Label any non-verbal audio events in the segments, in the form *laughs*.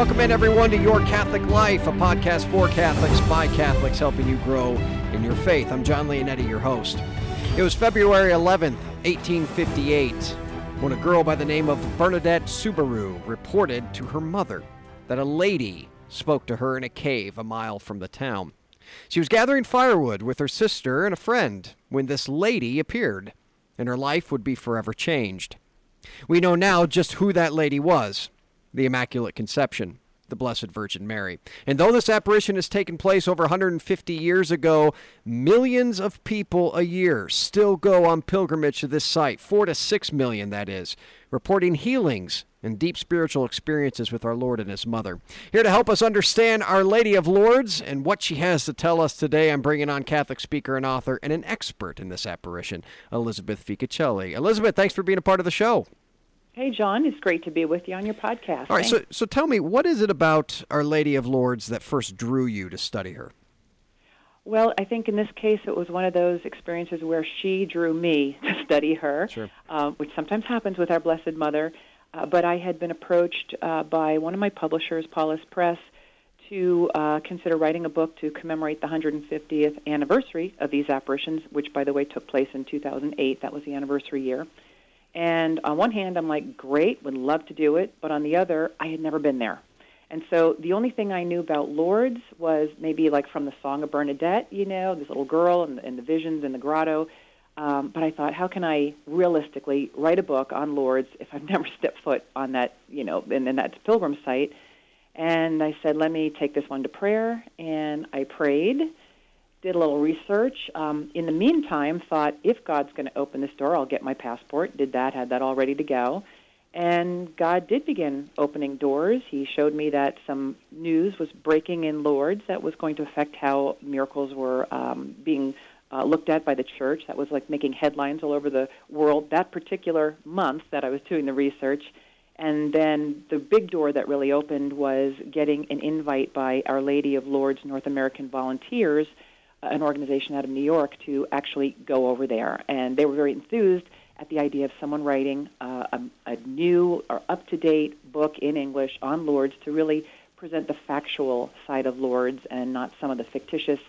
Welcome in, everyone, to Your Catholic Life, a podcast for Catholics by Catholics, helping you grow in your faith. I'm Jon Leonetti, your host. It was February 11th, 1858, when a girl by the name of Bernadette Soubirous reported to her mother that a lady spoke to her in a cave a mile from the town. She was gathering firewood with her sister and a friend when this lady appeared, and her life would be forever changed. We know now just who that lady was the Immaculate Conception, the Blessed Virgin Mary. And though this apparition has taken place over 150 years ago, millions of people a year still go on pilgrimage to this site, four to six million, that is, reporting healings and deep spiritual experiences with our Lord and His Mother. Here to help us understand Our Lady of Lourdes and what she has to tell us today, I'm bringing on Catholic speaker and author and an expert in this apparition, Elizabeth Ficocelli. Elizabeth, thanks for being a part of the show. Hey, Jon, it's great to be with you on your podcast. All right, so, so tell me, what is it about Our Lady of Lourdes that first drew you to study her? Well, I think in this case it was one of those experiences where she drew me *laughs* to study her, Sure. uh, which sometimes happens with our Blessed Mother. Uh, but I had been approached uh, by one of my publishers, Paulist Press, to uh, consider writing a book to commemorate the 150th anniversary of these apparitions, which, by the way, took place in 2008. That was the anniversary year. And on one hand, I'm like, great, would love to do it. But on the other, I had never been there. And so the only thing I knew about Lourdes was maybe like from the Song of Bernadette, you know, this little girl and, and the visions in the grotto. Um, but I thought, how can I realistically write a book on Lourdes if I've *laughs* never stepped foot on that, you know, in, in that pilgrim site? And I said, let me take this one to prayer. And I prayed, did a little research. Um, in the meantime, thought, if God's going to open this door, I'll get my passport. Did that, had that all ready to go. And God did begin opening doors. He showed me that some news was breaking in Lourdes that was going to affect how miracles were um, being uh, looked at by the church. That was like making headlines all over the world that particular month that I was doing the research. And then the big door that really opened was getting an invite by Our Lady of Lourdes North American Volunteers, an organization out of New York, to actually go over there. And they were very enthused at the idea of someone writing uh, a, a new or up to date book in English on Lourdes to really present the factual side of Lourdes and not some of the fictitious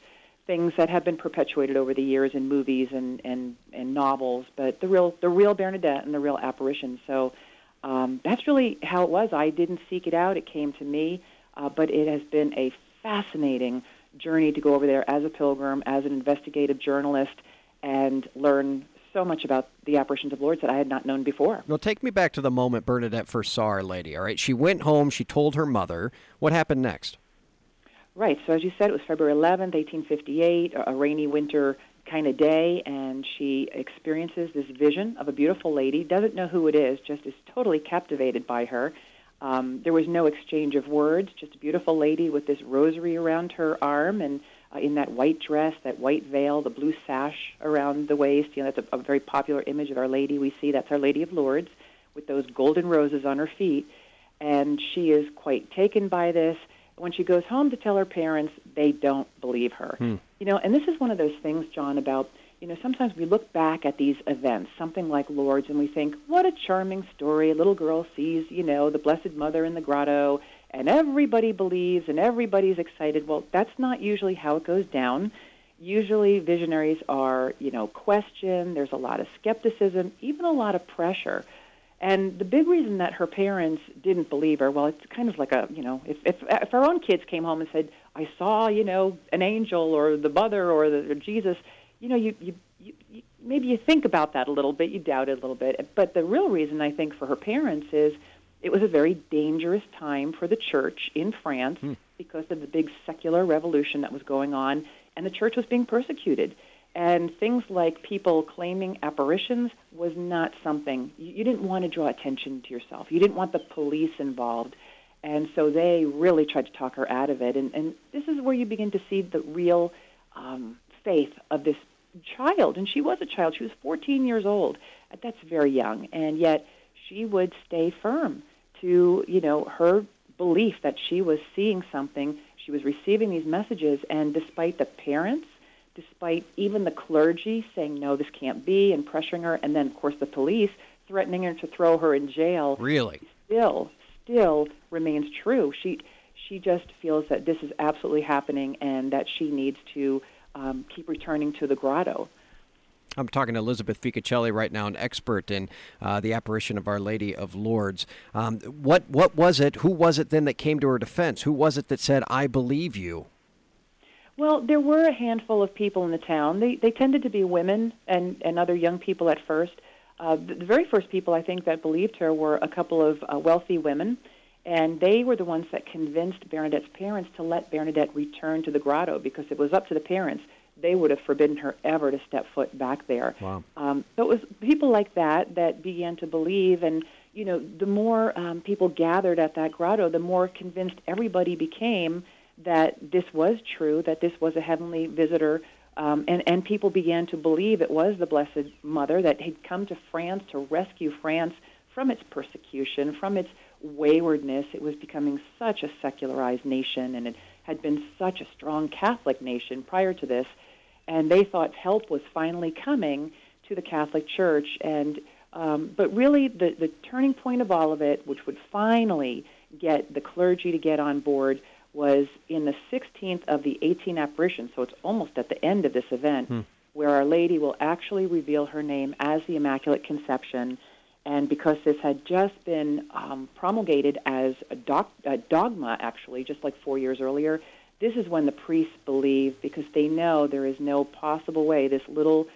things that have been perpetuated over the years in movies and, and, and novels, but the real the real Bernadette and the real apparition. So um, that's really how it was. I didn't seek it out; it came to me. Uh, but it has been a fascinating journey to go over there as a pilgrim, as an investigative journalist, and learn so much about the apparitions of Lourdes that I had not known before. Well, take me back to the moment Bernadette first saw Our Lady. All right, she went home. She told her mother. What happened next? Right. So as you said, it was February 11th, 1858, a, a rainy winter kind of day, and she experiences this vision of a beautiful lady. Doesn't know who it is, just is totally captivated by her. Um, there was no exchange of words, just a beautiful lady with this rosary around her arm and uh, in that white dress, that white veil, the blue sash around the waist. You know, that's a, a very popular image of Our Lady. We see that's Our Lady of Lourdes with those golden roses on her feet. And she is quite taken by this. When she goes home to tell her parents, they don't believe her. Hmm. You know, and this is one of those things, Jon, about you know, sometimes we look back at these events, something like Lourdes, and we think, what a charming story. A little girl sees, you know, the Blessed Mother in the grotto, and everybody believes and everybody's excited. Well, that's not usually how it goes down. Usually, visionaries are, you know, questioned. There's a lot of skepticism, even a lot of pressure. And the big reason that her parents didn't believe her, well, it's kind of like a, you know, if if, if our own kids came home and said, "I saw, you know, an angel or the mother or the or Jesus," you know, you, you you you maybe you think about that a little bit, you doubt it a little bit. But the real reason I think for her parents is it was a very dangerous time for the church in France Hmm. because of the big secular revolution that was going on, and the church was being persecuted. And things like people claiming apparitions was not something you, you didn't want to draw attention to yourself. You didn't want the police involved. And so they really tried to talk her out of it. And, and this is where you begin to see the real um, faith of this child. And she was a child. She was 14 years old. That's very young. And yet she would stay firm to, you know, her belief that she was seeing something. She was receiving these messages. And despite the parents, despite even the clergy saying, no, this can't be, and pressuring her, and then, of course, the police threatening her to throw her in jail, Really? still still remains true. She she just feels that this is absolutely happening and that she needs to um, keep returning to the grotto. I'm talking to Elizabeth Ficocelli right now, an expert in uh, the apparition of Our Lady of Lourdes. Um, what what was it? Who was it then that came to her defense? Who was it that said, "I believe you"? Well, there were a handful of people in the town. They they tended to be women and and other young people at first. Uh, the, the very first people I think that believed her were a couple of uh, wealthy women, and they were the ones that convinced Bernadette's parents to let Bernadette return to the grotto because it was up to the parents they would have forbidden her ever to step foot back there. Wow. Um, so it was people like that that began to believe, and you know, the more um, people gathered at that grotto, the more convinced everybody became that this was true, that this was a heavenly visitor, um, and and people began to believe it was the Blessed Mother that had come to France to rescue France from its persecution, from its waywardness. It was becoming such a secularized nation, and it had been such a strong Catholic nation prior to this and they thought help was finally coming to the Catholic Church. And um, but really, the the turning point of all of it, which would finally get the clergy to get on board, was in the 16th of the 18 apparitions. So it's almost at the end of this event, hmm. where Our Lady will actually reveal her name as the Immaculate Conception. And because this had just been um, promulgated as a, doc- a dogma, actually, just like four years earlier, this is when the priests believe because they know there is no possible way this little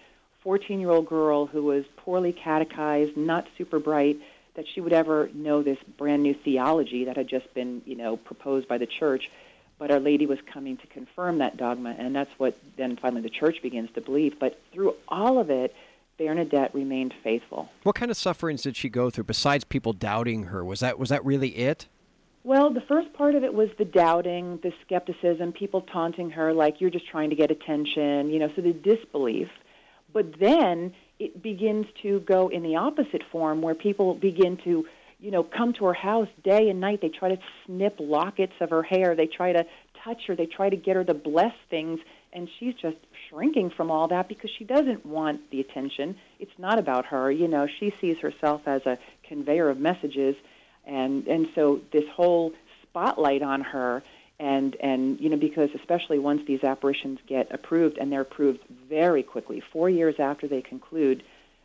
14 year old girl who was poorly catechized, not super bright, that she would ever know this brand new theology that had just been, you know, proposed by the church. But Our Lady was coming to confirm that dogma, and that's what then finally the church begins to believe. But through all of it, Bernadette remained faithful. What kind of sufferings did she go through besides people doubting her? Was that was that really it? Well, the first part of it was the doubting, the skepticism, people taunting her like you're just trying to get attention, you know, so the disbelief. But then it begins to go in the opposite form where people begin to, you know, come to her house day and night. They try to snip lockets of her hair, they try to touch her, they try to get her to bless things, and she's just shrinking from all that because she doesn't want the attention. It's not about her, you know, she sees herself as a conveyor of messages and and so this whole spotlight on her and and you know because especially once these apparitions get approved and they're approved very quickly 4 years after they conclude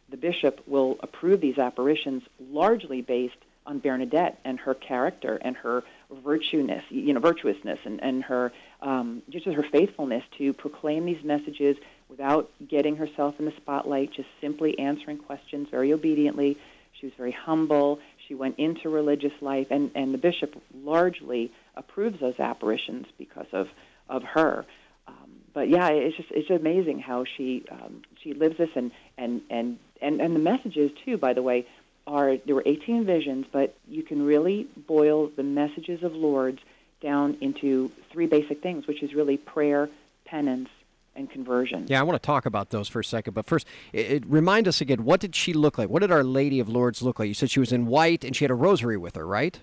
the bishop will approve these apparitions largely based on Bernadette and her character and her virtueness you know virtuousness and and her um, just her faithfulness to proclaim these messages without getting herself in the spotlight just simply answering questions very obediently she was very humble she went into religious life, and, and the bishop largely approves those apparitions because of, of her. Um, but yeah, it's just it's amazing how she um, she lives this, and, and, and, and, and the messages too. By the way, are there were 18 visions, but you can really boil the messages of Lourdes down into three basic things, which is really prayer, penance, and conversion. Yeah, I want to talk about those for a second, but first, it, it, remind us again. What did she look like? What did Our Lady of Lourdes look like? You said she was in white and she had a rosary with her, right?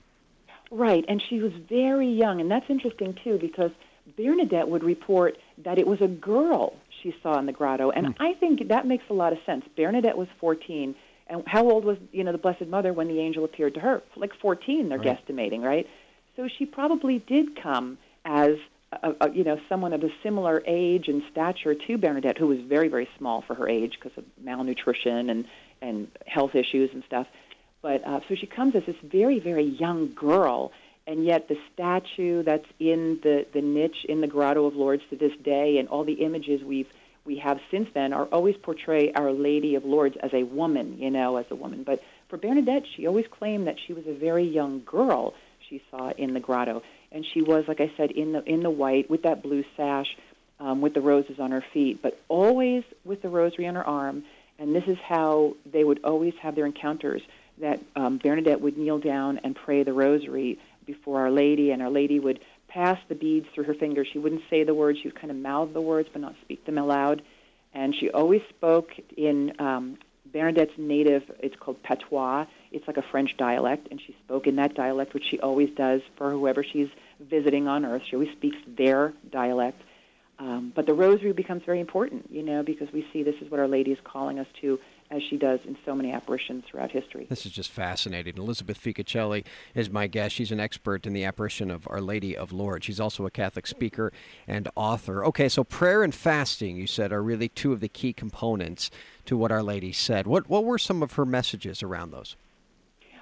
Right, and she was very young, and that's interesting too because Bernadette would report that it was a girl she saw in the grotto, and hmm. I think that makes a lot of sense. Bernadette was 14, and how old was you know the Blessed Mother when the angel appeared to her? Like 14, they're right. guesstimating, right? So she probably did come as a, a, you know, someone of a similar age and stature to Bernadette, who was very, very small for her age because of malnutrition and and health issues and stuff. But uh, so she comes as this very, very young girl, and yet the statue that's in the the niche in the Grotto of Lourdes to this day, and all the images we've we have since then are always portray Our Lady of Lourdes as a woman, you know, as a woman. But for Bernadette, she always claimed that she was a very young girl she saw in the grotto and she was, like I said, in the in the white with that blue sash, um, with the roses on her feet, but always with the rosary on her arm. And this is how they would always have their encounters. That um, Bernadette would kneel down and pray the rosary before Our Lady, and Our Lady would pass the beads through her fingers. She wouldn't say the words; she would kind of mouth the words, but not speak them aloud. And she always spoke in um, Bernadette's native. It's called patois it's like a French dialect, and she spoke in that dialect, which she always does for whoever she's visiting on Earth. She always speaks their dialect. Um, but the rosary becomes very important, you know, because we see this is what Our Lady is calling us to as she does in so many apparitions throughout history. This is just fascinating. Elizabeth Ficocelli is my guest. She's an expert in the apparition of Our Lady of Lourdes. She's also a Catholic speaker and author. Okay, so prayer and fasting, you said, are really two of the key components to what Our Lady said. What, what were some of her messages around those?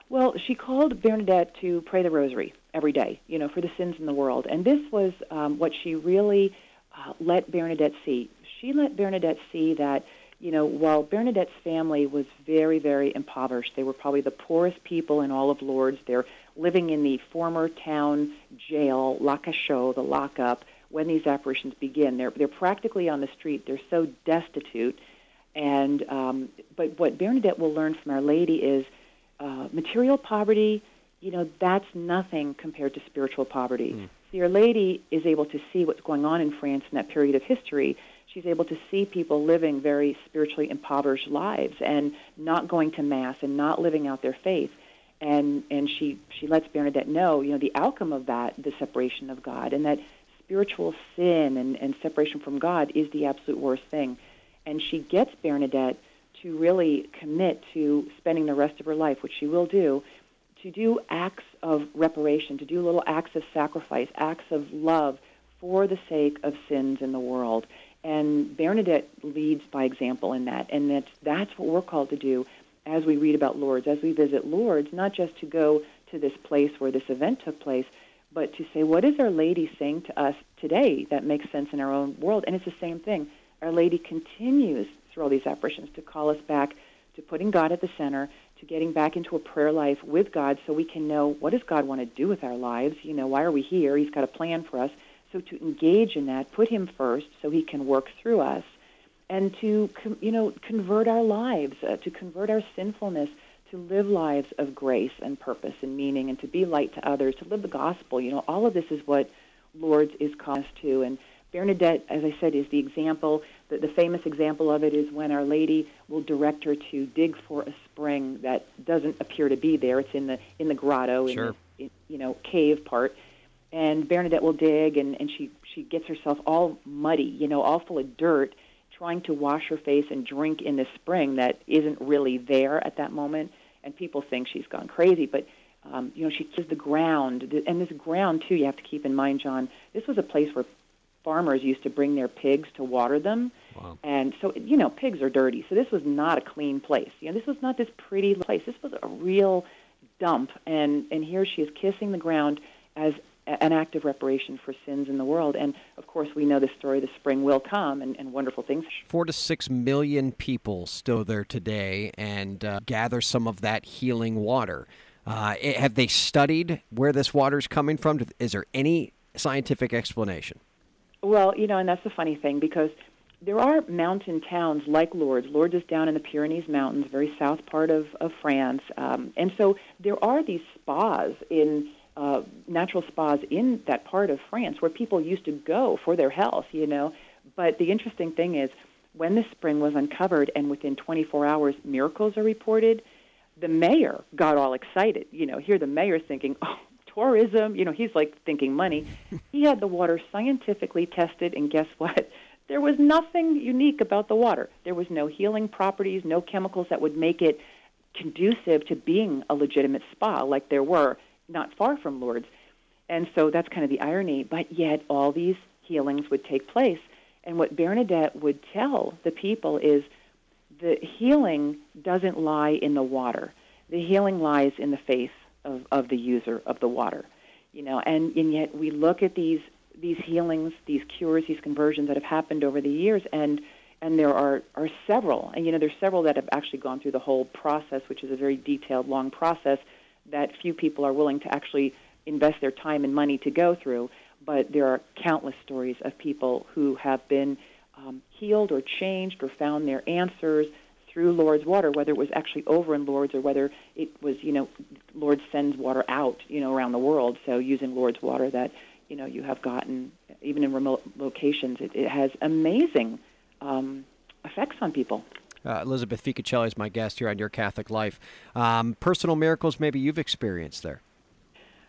Well, she called Bernadette to pray the rosary every day, you know, for the sins in the world. And this was um, what she really uh, let Bernadette see. She let Bernadette see that you know, while Bernadette's family was very, very impoverished, they were probably the poorest people in all of Lourdes. They're living in the former town jail, La Cachot, the lockup, when these apparitions begin. They're, they're practically on the street. They're so destitute. And, um, but what Bernadette will learn from Our Lady is uh, material poverty, you know, that's nothing compared to spiritual poverty. Mm. See, Our Lady is able to see what's going on in France in that period of history she's able to see people living very spiritually impoverished lives and not going to mass and not living out their faith. And and she she lets Bernadette know you know the outcome of that the separation of God and that spiritual sin and, and separation from God is the absolute worst thing. And she gets Bernadette to really commit to spending the rest of her life which she will do to do acts of reparation to do little acts of sacrifice acts of love for the sake of sins in the world and Bernadette leads by example in that, and that's that's what we're called to do as we read about Lourdes, as we visit Lourdes, not just to go to this place where this event took place, but to say, what is Our Lady saying to us today that makes sense in our own world? And it's the same thing. Our Lady continues through all these apparitions to call us back to putting God at the center, to getting back into a prayer life with God so we can know what does God want to do with our lives? You know, why are we here? He's got a plan for us. So to engage in that, put him first so he can work through us, and to you know convert our lives, uh, to convert our sinfulness, to live lives of grace and purpose and meaning, and to be light to others, to live the gospel. You know, all of this is what Lourdes is calling us to. And Bernadette, as I said, is the example. The, the famous example of it is when Our Lady will direct her to dig for a spring that doesn't appear to be there. It's in the in the grotto, sure. in the in, you know cave part and Bernadette will dig, and and she she gets herself all muddy, you know, all full of dirt, trying to wash her face and drink in this spring that isn't really there at that moment, and people think she's gone crazy, but. Um, you know, she kisses the ground, and this ground too. You have to keep in mind, Jon. This was a place where farmers used to bring their pigs to water them, wow. and so you know, pigs are dirty. So this was not a clean place. You know, this was not this pretty place. This was a real dump, and and here she is kissing the ground as an act of reparation for sins in the world. And of course, we know the story the spring will come and, and wonderful things. Four to six million people still there today and uh, gather some of that healing water. Uh, have they studied where this water is coming from? Is there any scientific explanation? Well, you know, and that's the funny thing because there are mountain towns like Lourdes. Lourdes is down in the Pyrenees Mountains, very south part of, of France. Um, and so there are these spas in uh, natural spas in that part of France where people used to go for their health, you know. But the interesting thing is, when the spring was uncovered and within 24 hours miracles are reported, the mayor got all excited. You know, here the mayor's thinking, *laughs* oh, tourism, you know, he's like thinking money. *laughs* he had the water scientifically tested, and guess what? *laughs* There was nothing unique about the water. There was no healing properties, no chemicals that would make it conducive to being a legitimate spa like there were not far from Lourdes. And so that's kind of the irony. But yet, all these healings would take place. And what Bernadette would tell the people is the healing doesn't lie in the water. The healing lies in the faith of, of the user of the water. You know, and, and yet we look at these these healings, these cures, these conversions that have happened over the years, and and there are, are several. And you know, there's several that have actually gone through the whole process, which is a very detailed, long process that few people are willing to actually invest their time and money to go through. But there are countless stories of people who have been um, healed or changed or found their answers through Lourdes water, whether it was actually over in Lourdes or whether it was, you know, Lourdes sends water out, you know, around the world. So using Lourdes water that, you know, you have gotten even in remote locations, it, it has amazing um, effects on people. Uh, Elizabeth Ficocelli is my guest here on Your Catholic Life. Um, personal miracles maybe you've experienced there.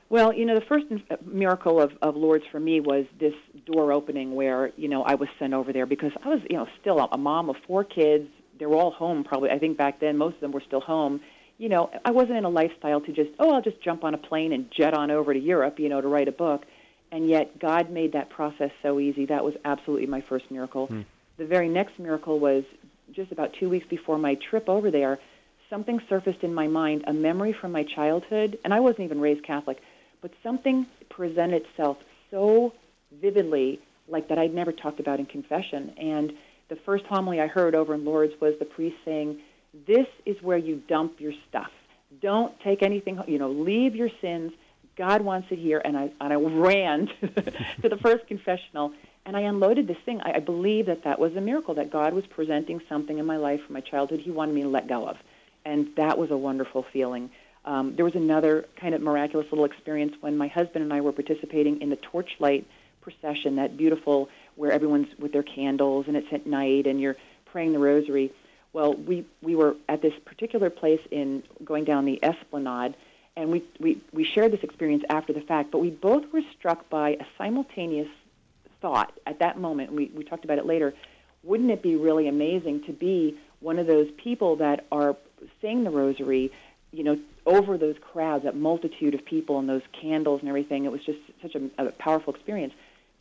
Well, you know, the first miracle of, of Lourdes for me was this door opening where, you know, I was sent over there because I was, you know, still a mom of four kids, they were all home probably. I think back then most of them were still home. You know, I wasn't in a lifestyle to just, oh, I'll just jump on a plane and jet on over to Europe, you know, to write a book. And yet God made that process so easy. That was absolutely my first miracle. Hmm. The very next miracle was just about two weeks before my trip over there, something surfaced in my mind, a memory from my childhood, and I wasn't even raised Catholic, but something presented itself so vividly, like that I'd never talked about in confession. And the first homily I heard over in Lourdes was the priest saying, This is where you dump your stuff. Don't take anything, you know, leave your sins. God wants it here. And I, and I *laughs* ran *laughs* to the first confessional and I unloaded this thing. I, I believe that that was a miracle, that God was presenting something in my life from my childhood he wanted me to let go of. And that was a wonderful feeling. Um, there was another kind of miraculous little experience when my husband and I were participating in the torchlight procession, that beautiful where everyone's with their candles and it's at night and you're praying the rosary. Well, we, we were at this particular place in going down the esplanade, and we, we, we shared this experience after the fact, but we both were struck by a simultaneous thought at that moment, and we, we talked about it later, wouldn't it be really amazing to be one of those people that are saying the rosary, you know, over those crowds, that multitude of people and those candles and everything? It was just such a, a powerful experience.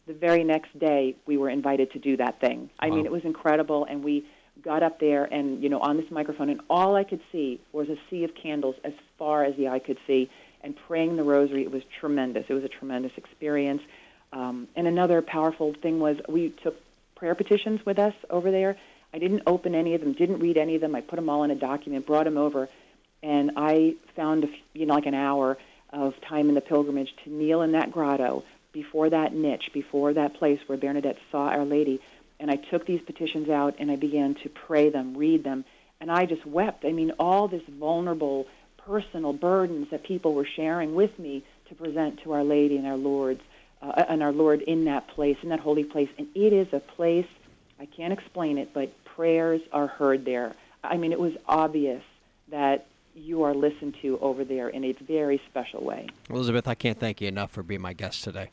The very next day, we were invited to do that thing. I wow. mean, it was incredible, and we got up there and, you know, on this microphone, and all I could see was a sea of candles as far as the eye could see, and praying the rosary. It was tremendous. It was a tremendous experience. Um, and another powerful thing was we took prayer petitions with us over there. I didn't open any of them, didn't read any of them. I put them all in a document, brought them over, and I found you know like an hour of time in the pilgrimage to kneel in that grotto before that niche, before that place where Bernadette saw Our Lady. And I took these petitions out and I began to pray them, read them, and I just wept. I mean, all this vulnerable, personal burdens that people were sharing with me to present to Our Lady and our Lords uh, and our Lord in that place, in that holy place. And it is a place, I can't explain it, but prayers are heard there. I mean, it was obvious that you are listened to over there in a very special way. Elizabeth, I can't thank you enough for being my guest today.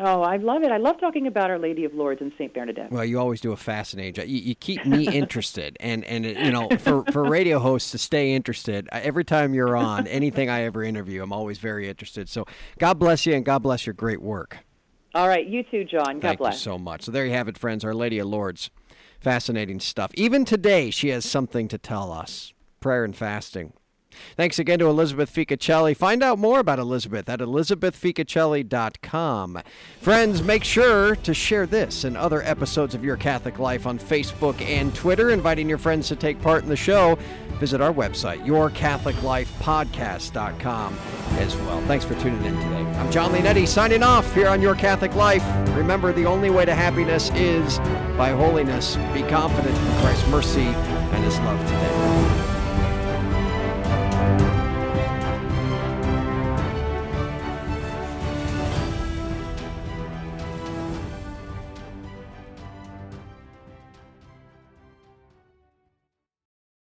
Oh, I love it. I love talking about Our Lady of Lourdes and St. Bernadette. Well, you always do a fascinating job. You, you keep me interested. And, and uh, you know, for, for radio hosts to stay interested, uh, every time you're on, anything I ever interview, I'm always very interested. So God bless you and God bless your great work. All right. You too, Jon. God Thank bless. you so much. So there you have it, friends. Our Lady of Lourdes. Fascinating stuff. Even today, she has something to tell us prayer and fasting. Thanks again to Elizabeth Ficocelli. Find out more about Elizabeth at elizabethficocelli.com. Friends, make sure to share this and other episodes of Your Catholic Life on Facebook and Twitter, inviting your friends to take part in the show. Visit our website, yourcatholiclifepodcast.com as well. Thanks for tuning in today. I'm Jon Leonetti signing off here on Your Catholic Life. Remember, the only way to happiness is by holiness. Be confident in Christ's mercy and his love today.